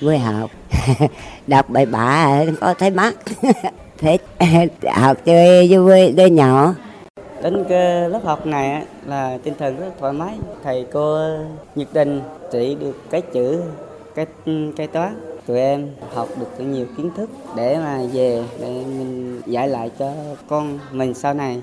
vui học. Đọc bài bả có thấy mắt thích học chơi vui đứa nhỏ. Đến cái lớp học này là tinh thần rất thoải mái. Thầy cô nhiệt tình chỉ được cái chữ, cái cái toán. Tụi em học được nhiều kiến thức để mà về, để mình dạy lại cho con mình sau này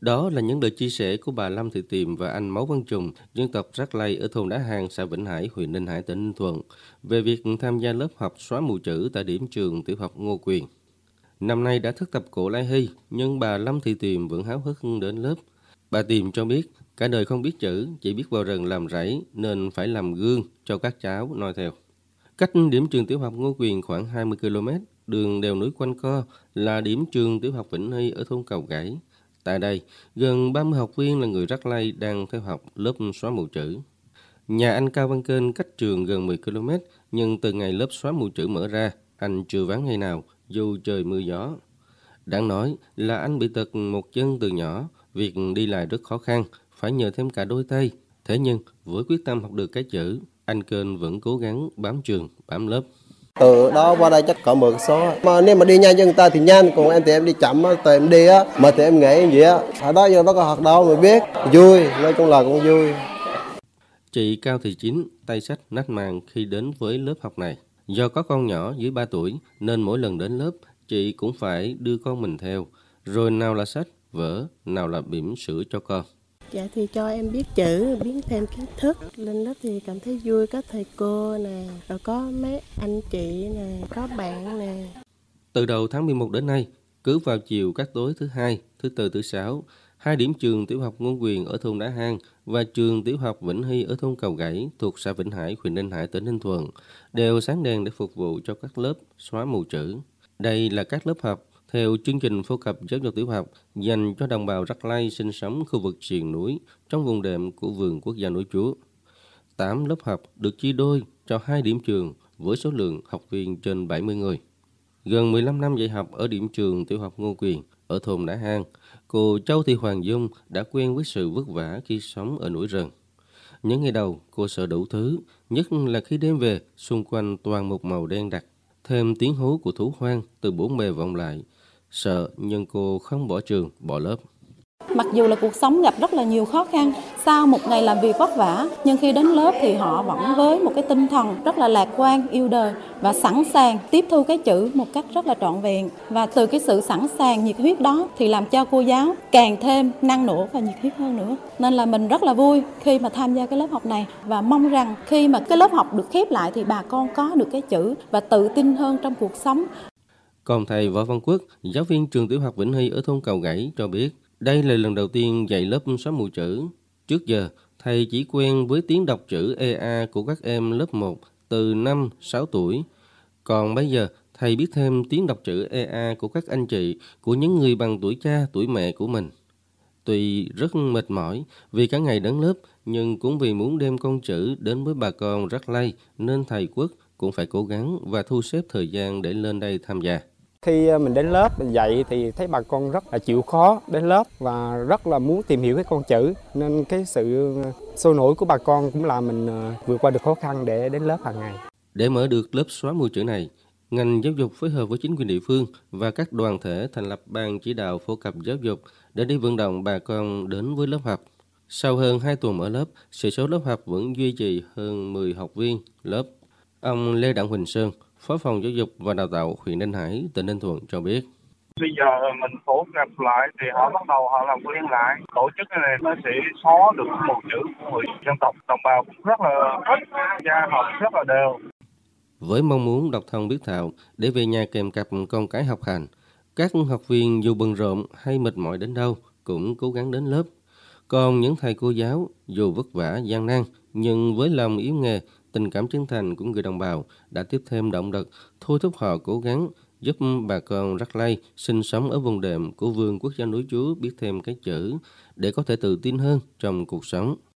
đó là những lời chia sẻ của bà Lâm Thị Tiềm và anh Máu Văn Trùng, dân tộc Rắc Lây ở thôn Đá Hàng, xã Vĩnh Hải, huyện Ninh Hải, tỉnh Ninh Thuận, về việc tham gia lớp học xóa mù chữ tại điểm trường tiểu học Ngô Quyền. Năm nay đã thức tập cổ Lai Hy, nhưng bà Lâm Thị Tiềm vẫn háo hức đến lớp. Bà Tiềm cho biết, cả đời không biết chữ, chỉ biết vào rừng làm rẫy nên phải làm gương cho các cháu noi theo. Cách điểm trường tiểu học Ngô Quyền khoảng 20 km, đường đèo núi quanh co là điểm trường tiểu học Vĩnh Hy ở thôn Cầu Gãy. Tại đây, gần 30 học viên là người Rắc Lây đang theo học lớp xóa mù chữ. Nhà anh Cao Văn Kênh cách trường gần 10 km, nhưng từ ngày lớp xóa mù chữ mở ra, anh chưa vắng ngày nào, dù trời mưa gió. Đáng nói là anh bị tật một chân từ nhỏ, việc đi lại rất khó khăn, phải nhờ thêm cả đôi tay. Thế nhưng, với quyết tâm học được cái chữ, anh Kênh vẫn cố gắng bám trường, bám lớp. Từ đó qua đây chắc có 10 số. Mà nếu mà đi nhanh chân ta thì nhanh, còn em thì em đi chậm á, em đi á, mà thì em nghĩ gì á. Ở đó giờ nó có học đâu mà biết. Vui, nói chung là cũng vui. Chị Cao Thị Chín, tay sách nách màng khi đến với lớp học này. Do có con nhỏ dưới 3 tuổi nên mỗi lần đến lớp chị cũng phải đưa con mình theo. Rồi nào là sách, vở, nào là bỉm sữa cho con. Dạ thì cho em biết chữ, biết thêm kiến thức. Lên lớp thì cảm thấy vui, có thầy cô nè, rồi có mấy anh chị nè, có bạn nè. Từ đầu tháng 11 đến nay, cứ vào chiều các tối thứ hai, thứ tư, thứ sáu, hai điểm trường tiểu học Ngôn Quyền ở thôn Đá Hang và trường tiểu học Vĩnh Hy ở thôn Cầu Gãy thuộc xã Vĩnh Hải, huyện Ninh Hải, tỉnh Ninh Thuận đều sáng đèn để phục vụ cho các lớp xóa mù chữ. Đây là các lớp học theo chương trình phổ cập giáo dục tiểu học dành cho đồng bào Rắc Lai sinh sống khu vực triền núi trong vùng đệm của vườn quốc gia núi Chúa. 8 lớp học được chia đôi cho hai điểm trường với số lượng học viên trên 70 người. Gần 15 năm dạy học ở điểm trường tiểu học Ngô Quyền ở thôn Đá Hang, cô Châu Thị Hoàng Dung đã quen với sự vất vả khi sống ở núi rừng. Những ngày đầu, cô sợ đủ thứ, nhất là khi đêm về, xung quanh toàn một màu đen đặc. Thêm tiếng hú của thú hoang từ bốn bề vọng lại, Sợ nhưng cô không bỏ trường, bỏ lớp. Mặc dù là cuộc sống gặp rất là nhiều khó khăn, sau một ngày làm việc vất vả, nhưng khi đến lớp thì họ vẫn với một cái tinh thần rất là lạc quan, yêu đời và sẵn sàng tiếp thu cái chữ một cách rất là trọn vẹn. Và từ cái sự sẵn sàng, nhiệt huyết đó thì làm cho cô giáo càng thêm năng nổ và nhiệt huyết hơn nữa. Nên là mình rất là vui khi mà tham gia cái lớp học này và mong rằng khi mà cái lớp học được khép lại thì bà con có được cái chữ và tự tin hơn trong cuộc sống còn thầy Võ Văn Quốc, giáo viên trường tiểu học Vĩnh Hy ở thôn Cầu Gãy cho biết, đây là lần đầu tiên dạy lớp xóa mù chữ. Trước giờ, thầy chỉ quen với tiếng đọc chữ EA của các em lớp 1 từ 5, 6 tuổi. Còn bây giờ, thầy biết thêm tiếng đọc chữ EA của các anh chị, của những người bằng tuổi cha, tuổi mẹ của mình. Tuy rất mệt mỏi vì cả ngày đến lớp, nhưng cũng vì muốn đem con chữ đến với bà con rất lay, nên thầy Quốc cũng phải cố gắng và thu xếp thời gian để lên đây tham gia. Khi ờ, mình đến lớp mình dạy thì thấy bà con rất là chịu khó đến lớp và rất là muốn tìm hiểu cái con chữ nên cái sự ờ, sôi nổi của bà con cũng là mình ờ, vượt qua được khó khăn để đến lớp hàng ngày. Để mở được lớp xóa mù chữ này, ngành giáo dục phối hợp với chính quyền địa phương và các đoàn thể thành lập ban chỉ đạo phổ cập giáo dục để đi vận động bà con đến với lớp học. Sau hơn 2 tuần mở lớp, sĩ số lớp học vẫn duy trì hơn 10 học viên lớp. Ông Lê Đặng Huỳnh Sơn, Phó phòng Giáo dục và Đào tạo huyện Ninh Hải, tỉnh Ninh Thuận cho biết. Bây giờ mình phổ cập lại thì họ bắt đầu họ làm quen lại. Tổ chức này nó sẽ xóa được một chữ của người dân tộc. Đồng bào cũng rất là thích, gia học rất là đều. Với mong muốn đọc thông biết thạo để về nhà kèm cặp con cái học hành, các học viên dù bận rộn hay mệt mỏi đến đâu cũng cố gắng đến lớp. Còn những thầy cô giáo dù vất vả gian nan nhưng với lòng yếu nghề tình cảm chân thành của người đồng bào đã tiếp thêm động lực, thôi thúc họ cố gắng giúp bà con Rắc Lây sinh sống ở vùng đệm của vườn quốc gia núi Chúa biết thêm cái chữ để có thể tự tin hơn trong cuộc sống.